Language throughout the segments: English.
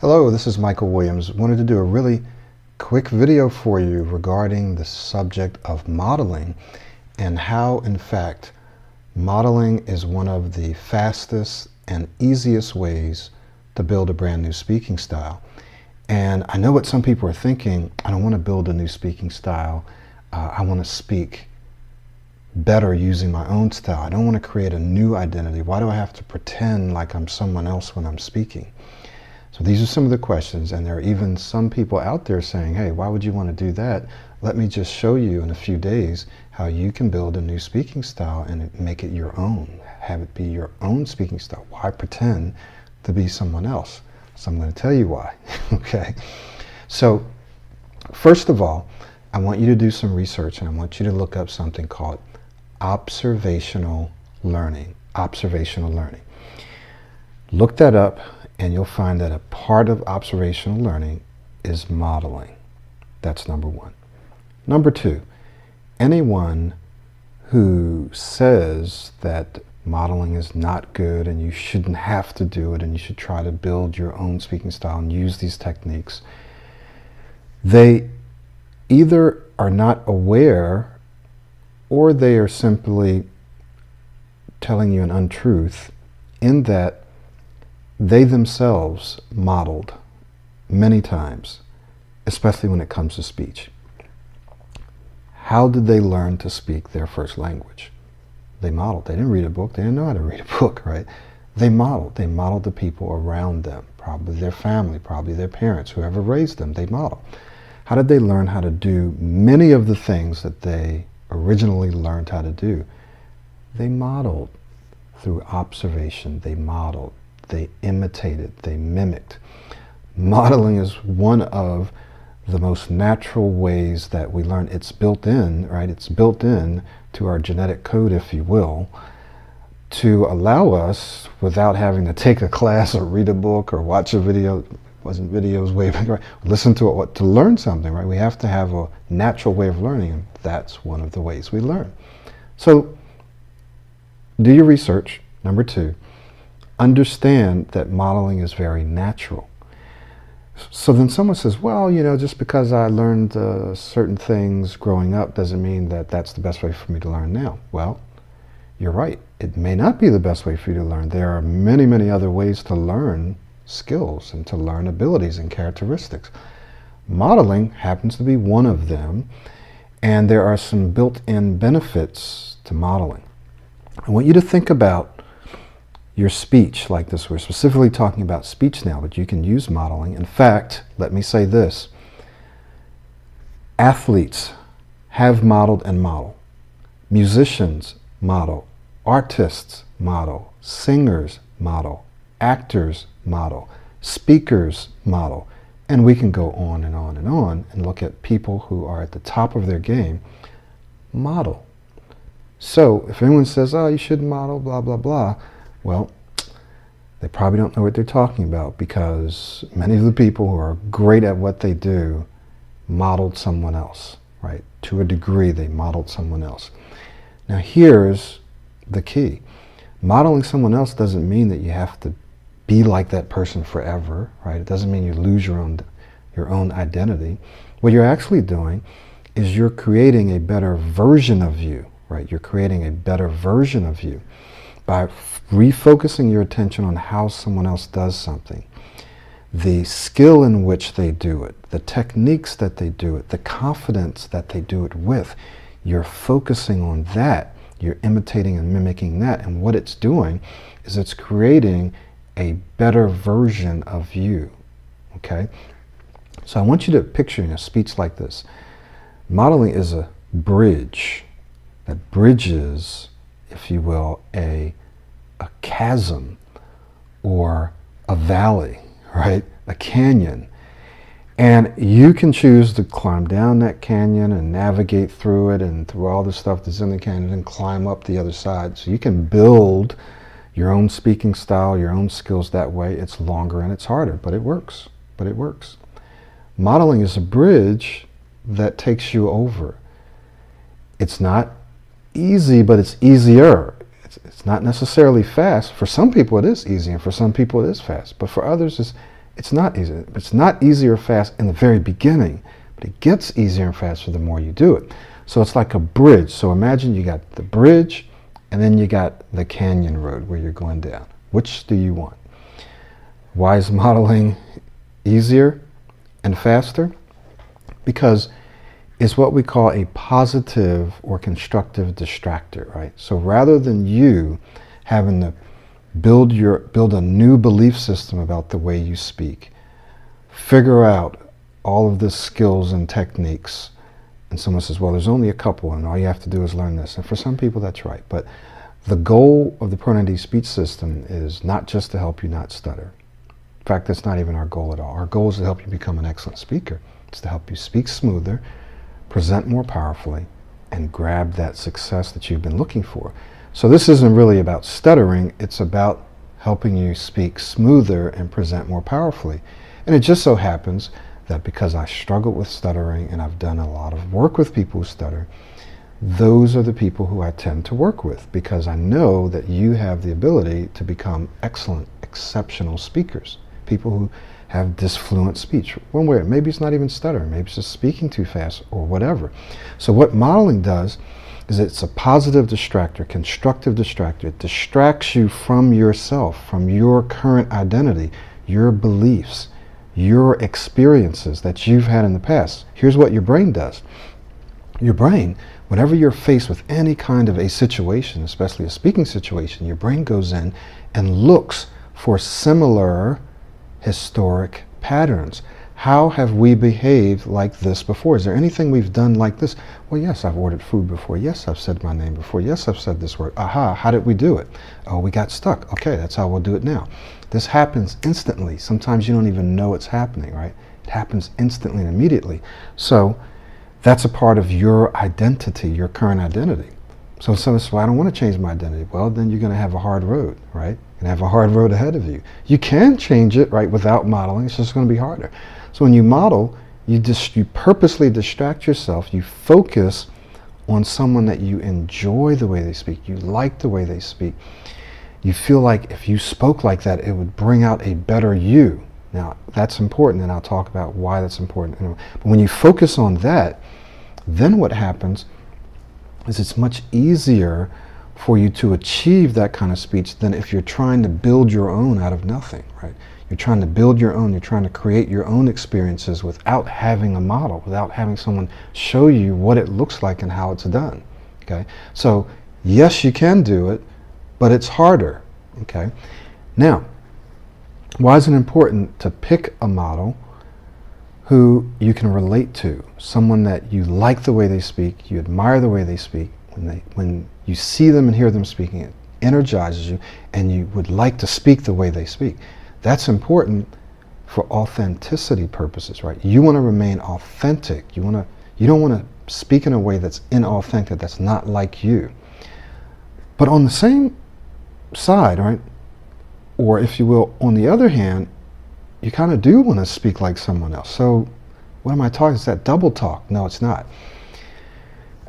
Hello, this is Michael Williams. Wanted to do a really quick video for you regarding the subject of modeling and how, in fact, modeling is one of the fastest and easiest ways to build a brand new speaking style. And I know what some people are thinking. I don't want to build a new speaking style. Uh, I want to speak better using my own style. I don't want to create a new identity. Why do I have to pretend like I'm someone else when I'm speaking? So these are some of the questions, and there are even some people out there saying, hey, why would you want to do that? Let me just show you in a few days how you can build a new speaking style and make it your own. Have it be your own speaking style. Why pretend to be someone else? So I'm going to tell you why. okay. So, first of all, I want you to do some research and I want you to look up something called observational learning. Observational learning. Look that up and you'll find that a part of observational learning is modeling. That's number one. Number two, anyone who says that modeling is not good and you shouldn't have to do it and you should try to build your own speaking style and use these techniques, they either are not aware or they are simply telling you an untruth in that they themselves modeled many times, especially when it comes to speech. How did they learn to speak their first language? They modeled. They didn't read a book. They didn't know how to read a book, right? They modeled. They modeled the people around them, probably their family, probably their parents, whoever raised them. They modeled. How did they learn how to do many of the things that they originally learned how to do? They modeled through observation. They modeled they imitated, they mimicked. Modeling is one of the most natural ways that we learn. It's built in, right? It's built in to our genetic code, if you will, to allow us, without having to take a class or read a book or watch a video, wasn't videos way back, right? Listen to it, to learn something, right? We have to have a natural way of learning, and that's one of the ways we learn. So, do your research, number two understand that modeling is very natural. So then someone says, well, you know, just because I learned uh, certain things growing up doesn't mean that that's the best way for me to learn now. Well, you're right. It may not be the best way for you to learn. There are many, many other ways to learn skills and to learn abilities and characteristics. Modeling happens to be one of them, and there are some built-in benefits to modeling. I want you to think about your speech like this. We're specifically talking about speech now, but you can use modeling. In fact, let me say this. Athletes have modeled and model. Musicians model. Artists model. Singers model. Actors model. Speakers model. And we can go on and on and on and look at people who are at the top of their game model. So if anyone says, oh, you should model, blah, blah, blah, well, they probably don't know what they're talking about because many of the people who are great at what they do modeled someone else, right? To a degree, they modeled someone else. Now, here's the key modeling someone else doesn't mean that you have to be like that person forever, right? It doesn't mean you lose your own, your own identity. What you're actually doing is you're creating a better version of you, right? You're creating a better version of you by refocusing your attention on how someone else does something, the skill in which they do it, the techniques that they do it, the confidence that they do it with, you're focusing on that. You're imitating and mimicking that. And what it's doing is it's creating a better version of you. Okay? So I want you to picture in a speech like this. Modeling is a bridge that bridges, if you will, a a chasm or a valley, right? A canyon. And you can choose to climb down that canyon and navigate through it and through all the stuff that's in the canyon and climb up the other side. So you can build your own speaking style, your own skills that way. It's longer and it's harder, but it works. But it works. Modeling is a bridge that takes you over. It's not easy, but it's easier. It's, it's not necessarily fast. For some people it is easy and for some people it is fast. But for others it's, It's not easy. It's not easy or fast in the very beginning, but it gets easier and faster the more you do it. So it's like a bridge. So imagine you got the bridge and then you got the canyon road where you're going down. Which do you want? Why is modeling easier and faster? Because it's what we call a positive or constructive distractor, right? So rather than you having to build your build a new belief system about the way you speak, figure out all of the skills and techniques, and someone says, well, there's only a couple, and all you have to do is learn this. And for some people, that's right. But the goal of the Pro 90D speech system is not just to help you not stutter. In fact, that's not even our goal at all. Our goal is to help you become an excellent speaker. It's to help you speak smoother, present more powerfully, and grab that success that you've been looking for. So this isn't really about stuttering, it's about helping you speak smoother and present more powerfully. And it just so happens that because I struggle with stuttering and I've done a lot of work with people who stutter, those are the people who I tend to work with because I know that you have the ability to become excellent, exceptional speakers. People who have disfluent speech. One way, maybe it's not even stuttering, maybe it's just speaking too fast or whatever. So what modeling does is it's a positive distractor, constructive distractor. It distracts you from yourself, from your current identity, your beliefs, your experiences that you've had in the past. Here's what your brain does. Your brain whenever you're faced with any kind of a situation, especially a speaking situation, your brain goes in and looks for similar historic patterns. How have we behaved like this before? Is there anything we've done like this? Well, yes, I've ordered food before. Yes, I've said my name before. Yes, I've said this word. Aha, how did we do it? Oh, we got stuck. Okay, that's how we'll do it now. This happens instantly. Sometimes you don't even know it's happening, right? It happens instantly and immediately. So that's a part of your identity, your current identity. So say, well, I don't want to change my identity. Well, then you're going to have a hard road, right? And have a hard road ahead of you. You can change it, right, without modeling. It's just going to be harder. So when you model, you just you purposely distract yourself. You focus on someone that you enjoy the way they speak. You like the way they speak. You feel like if you spoke like that, it would bring out a better you. Now, that's important, and I'll talk about why that's important. But when you focus on that, then what happens is it's much easier for you to achieve that kind of speech than if you're trying to build your own out of nothing, right? You're trying to build your own, you're trying to create your own experiences without having a model, without having someone show you what it looks like and how it's done. Okay? So, yes, you can do it, but it's harder. Okay? Now, why is it important to pick a model who you can relate to, someone that you like the way they speak, you admire the way they speak, when, they, when you see them and hear them speaking, it energizes you, and you would like to speak the way they speak. That's important for authenticity purposes, right? You want to remain authentic. You want to. You don't want to speak in a way that's inauthentic, that's not like you. But on the same side, right? Or if you will, on the other hand, you kind of do want to speak like someone else. So what am I talking? Is that double talk? No, it's not.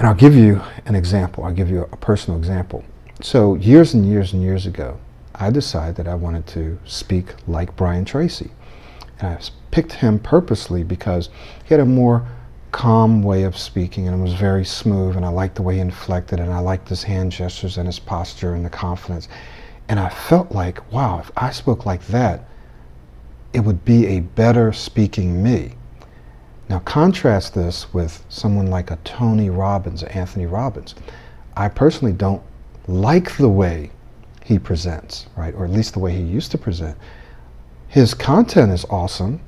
And I'll give you an example. I'll give you a personal example. So years and years and years ago, I decided that I wanted to speak like Brian Tracy. And I picked him purposely because he had a more calm way of speaking and it was very smooth and I liked the way he inflected and I liked his hand gestures and his posture and the confidence. And I felt like, wow, if I spoke like that, it would be a better speaking me. Now contrast this with someone like a Tony Robbins Anthony Robbins. I personally don't like the way he presents, right? Or at least the way he used to present. His content is awesome,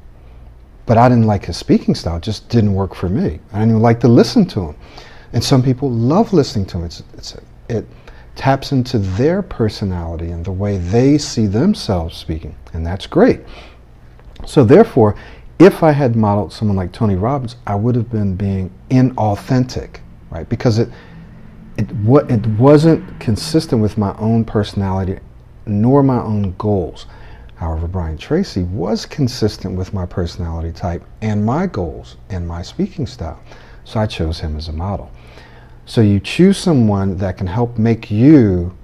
but I didn't like his speaking style. It just didn't work for me. I didn't even like to listen to him. And some people love listening to him. It's, it's, it taps into their personality and the way they see themselves speaking. And that's great. So therefore, if I had modeled someone like Tony Robbins, I would have been being inauthentic, right? Because it it what it wasn't consistent with my own personality nor my own goals. However, Brian Tracy was consistent with my personality type and my goals and my speaking style. So I chose him as a model. So you choose someone that can help make you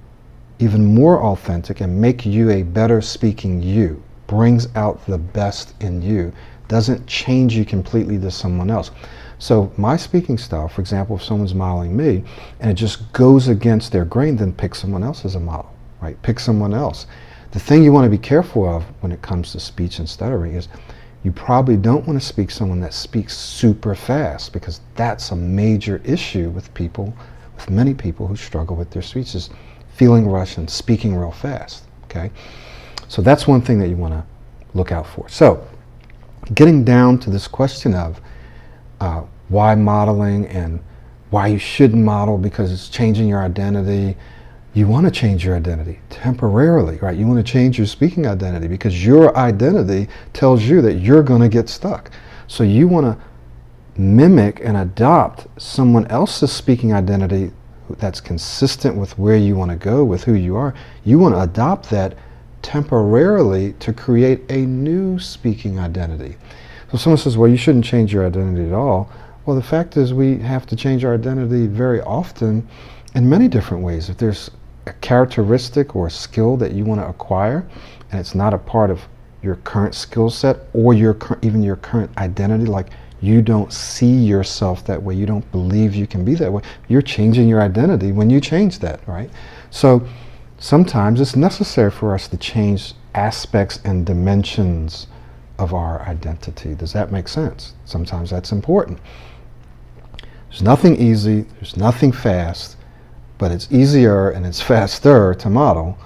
even more authentic and make you a better speaking you brings out the best in you, doesn't change you completely to someone else. So my speaking style, for example, if someone's modeling me and it just goes against their grain, then pick someone else as a model, right? Pick someone else. The thing you want to be careful of when it comes to speech and stuttering is you probably don't want to speak someone that speaks super fast because that's a major issue with people, with many people who struggle with their speech is feeling rushed and speaking real fast, okay? So that's one thing that you want to look out for. So getting down to this question of uh, why modeling and why you shouldn't model because it's changing your identity. You want to change your identity temporarily, right? You want to change your speaking identity because your identity tells you that you're going to get stuck. So you want to mimic and adopt someone else's speaking identity that's consistent with where you want to go, with who you are. You want to adopt that temporarily to create a new speaking identity. So someone says, well, you shouldn't change your identity at all. Well, the fact is we have to change our identity very often in many different ways. If there's a characteristic or a skill that you want to acquire and it's not a part of your current skill set or your even your current identity, like you don't see yourself that way, you don't believe you can be that way, you're changing your identity when you change that, right? So sometimes it's necessary for us to change aspects and dimensions of our identity. Does that make sense? Sometimes that's important. There's nothing easy, there's nothing fast, but it's easier and it's faster to model.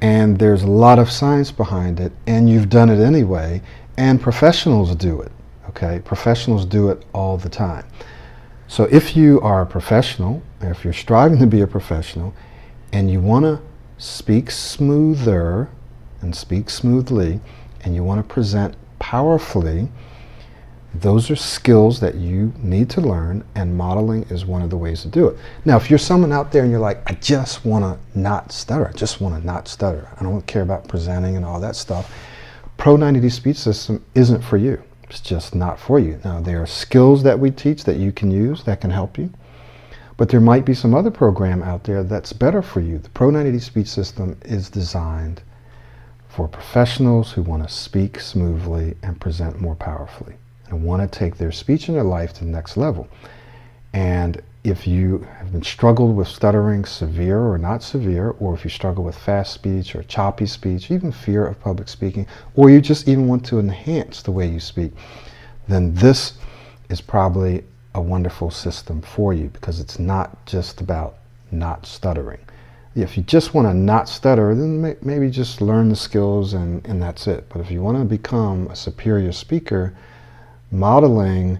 And there's a lot of science behind it, and you've done it anyway, and professionals do it. Okay? Professionals do it all the time. So if you are a professional, if you're striving to be a professional, and you want to speak smoother and speak smoothly, and you want to present powerfully, those are skills that you need to learn, and modeling is one of the ways to do it. Now, if you're someone out there and you're like, I just want to not stutter, I just want to not stutter, I don't care about presenting and all that stuff, Pro 90D Speech System isn't for you. It's just not for you. Now, there are skills that we teach that you can use that can help you, but there might be some other program out there that's better for you. The Pro 90D Speech System is designed for professionals who want to speak smoothly and present more powerfully and want to take their speech and their life to the next level. And if you have been struggled with stuttering, severe or not severe, or if you struggle with fast speech or choppy speech, even fear of public speaking, or you just even want to enhance the way you speak, then this is probably a wonderful system for you because it's not just about not stuttering if you just want to not stutter, then maybe just learn the skills and, and that's it. But if you want to become a superior speaker, modeling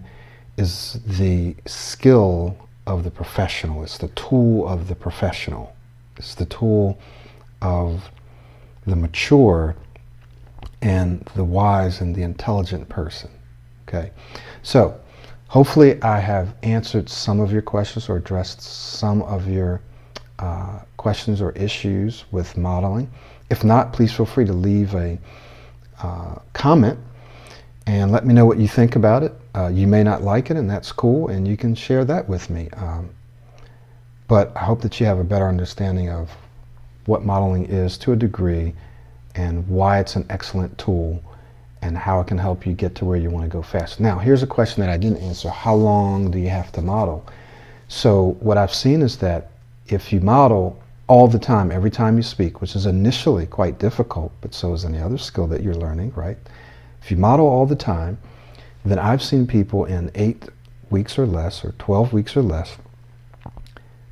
is the skill of the professional. It's the tool of the professional. It's the tool of the mature and the wise and the intelligent person. Okay? So, hopefully I have answered some of your questions or addressed some of your uh, questions or issues with modeling. If not, please feel free to leave a uh, comment and let me know what you think about it. Uh, you may not like it, and that's cool, and you can share that with me. Um, but I hope that you have a better understanding of what modeling is to a degree and why it's an excellent tool and how it can help you get to where you want to go fast. Now, here's a question that I didn't answer. How long do you have to model? So what I've seen is that if you model all the time, every time you speak, which is initially quite difficult, but so is any other skill that you're learning, right? If you model all the time, then I've seen people in eight weeks or less, or 12 weeks or less,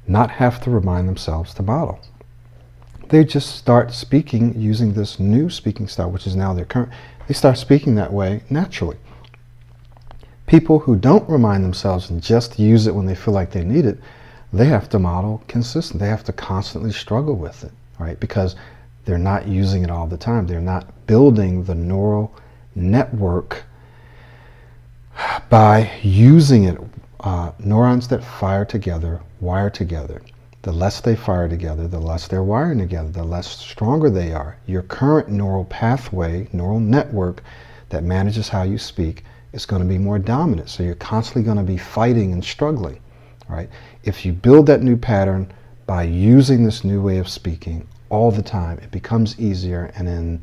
not have to remind themselves to model. They just start speaking using this new speaking style, which is now their current. They start speaking that way naturally. People who don't remind themselves and just use it when they feel like they need it, they have to model consistent. They have to constantly struggle with it, right? Because they're not using it all the time. They're not building the neural network by using it. Uh, neurons that fire together wire together. The less they fire together, the less they're wiring together, the less stronger they are. Your current neural pathway, neural network that manages how you speak is going to be more dominant. So you're constantly going to be fighting and struggling right? If you build that new pattern by using this new way of speaking all the time, it becomes easier and in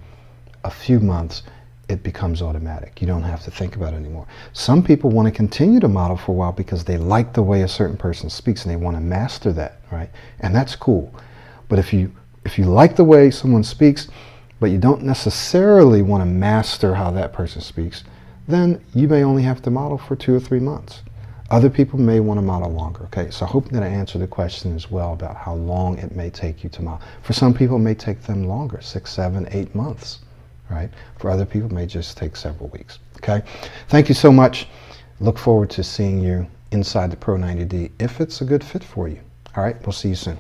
a few months, it becomes automatic. You don't have to think about it anymore. Some people want to continue to model for a while because they like the way a certain person speaks and they want to master that, right? And that's cool. But if you if you like the way someone speaks, but you don't necessarily want to master how that person speaks, then you may only have to model for two or three months. Other people may want to model longer. Okay, so I hope that I answered the question as well about how long it may take you to model. For some people, it may take them longer, six, seven, eight months, right? For other people, it may just take several weeks. Okay, thank you so much. Look forward to seeing you inside the Pro 90D if it's a good fit for you. All right, we'll see you soon.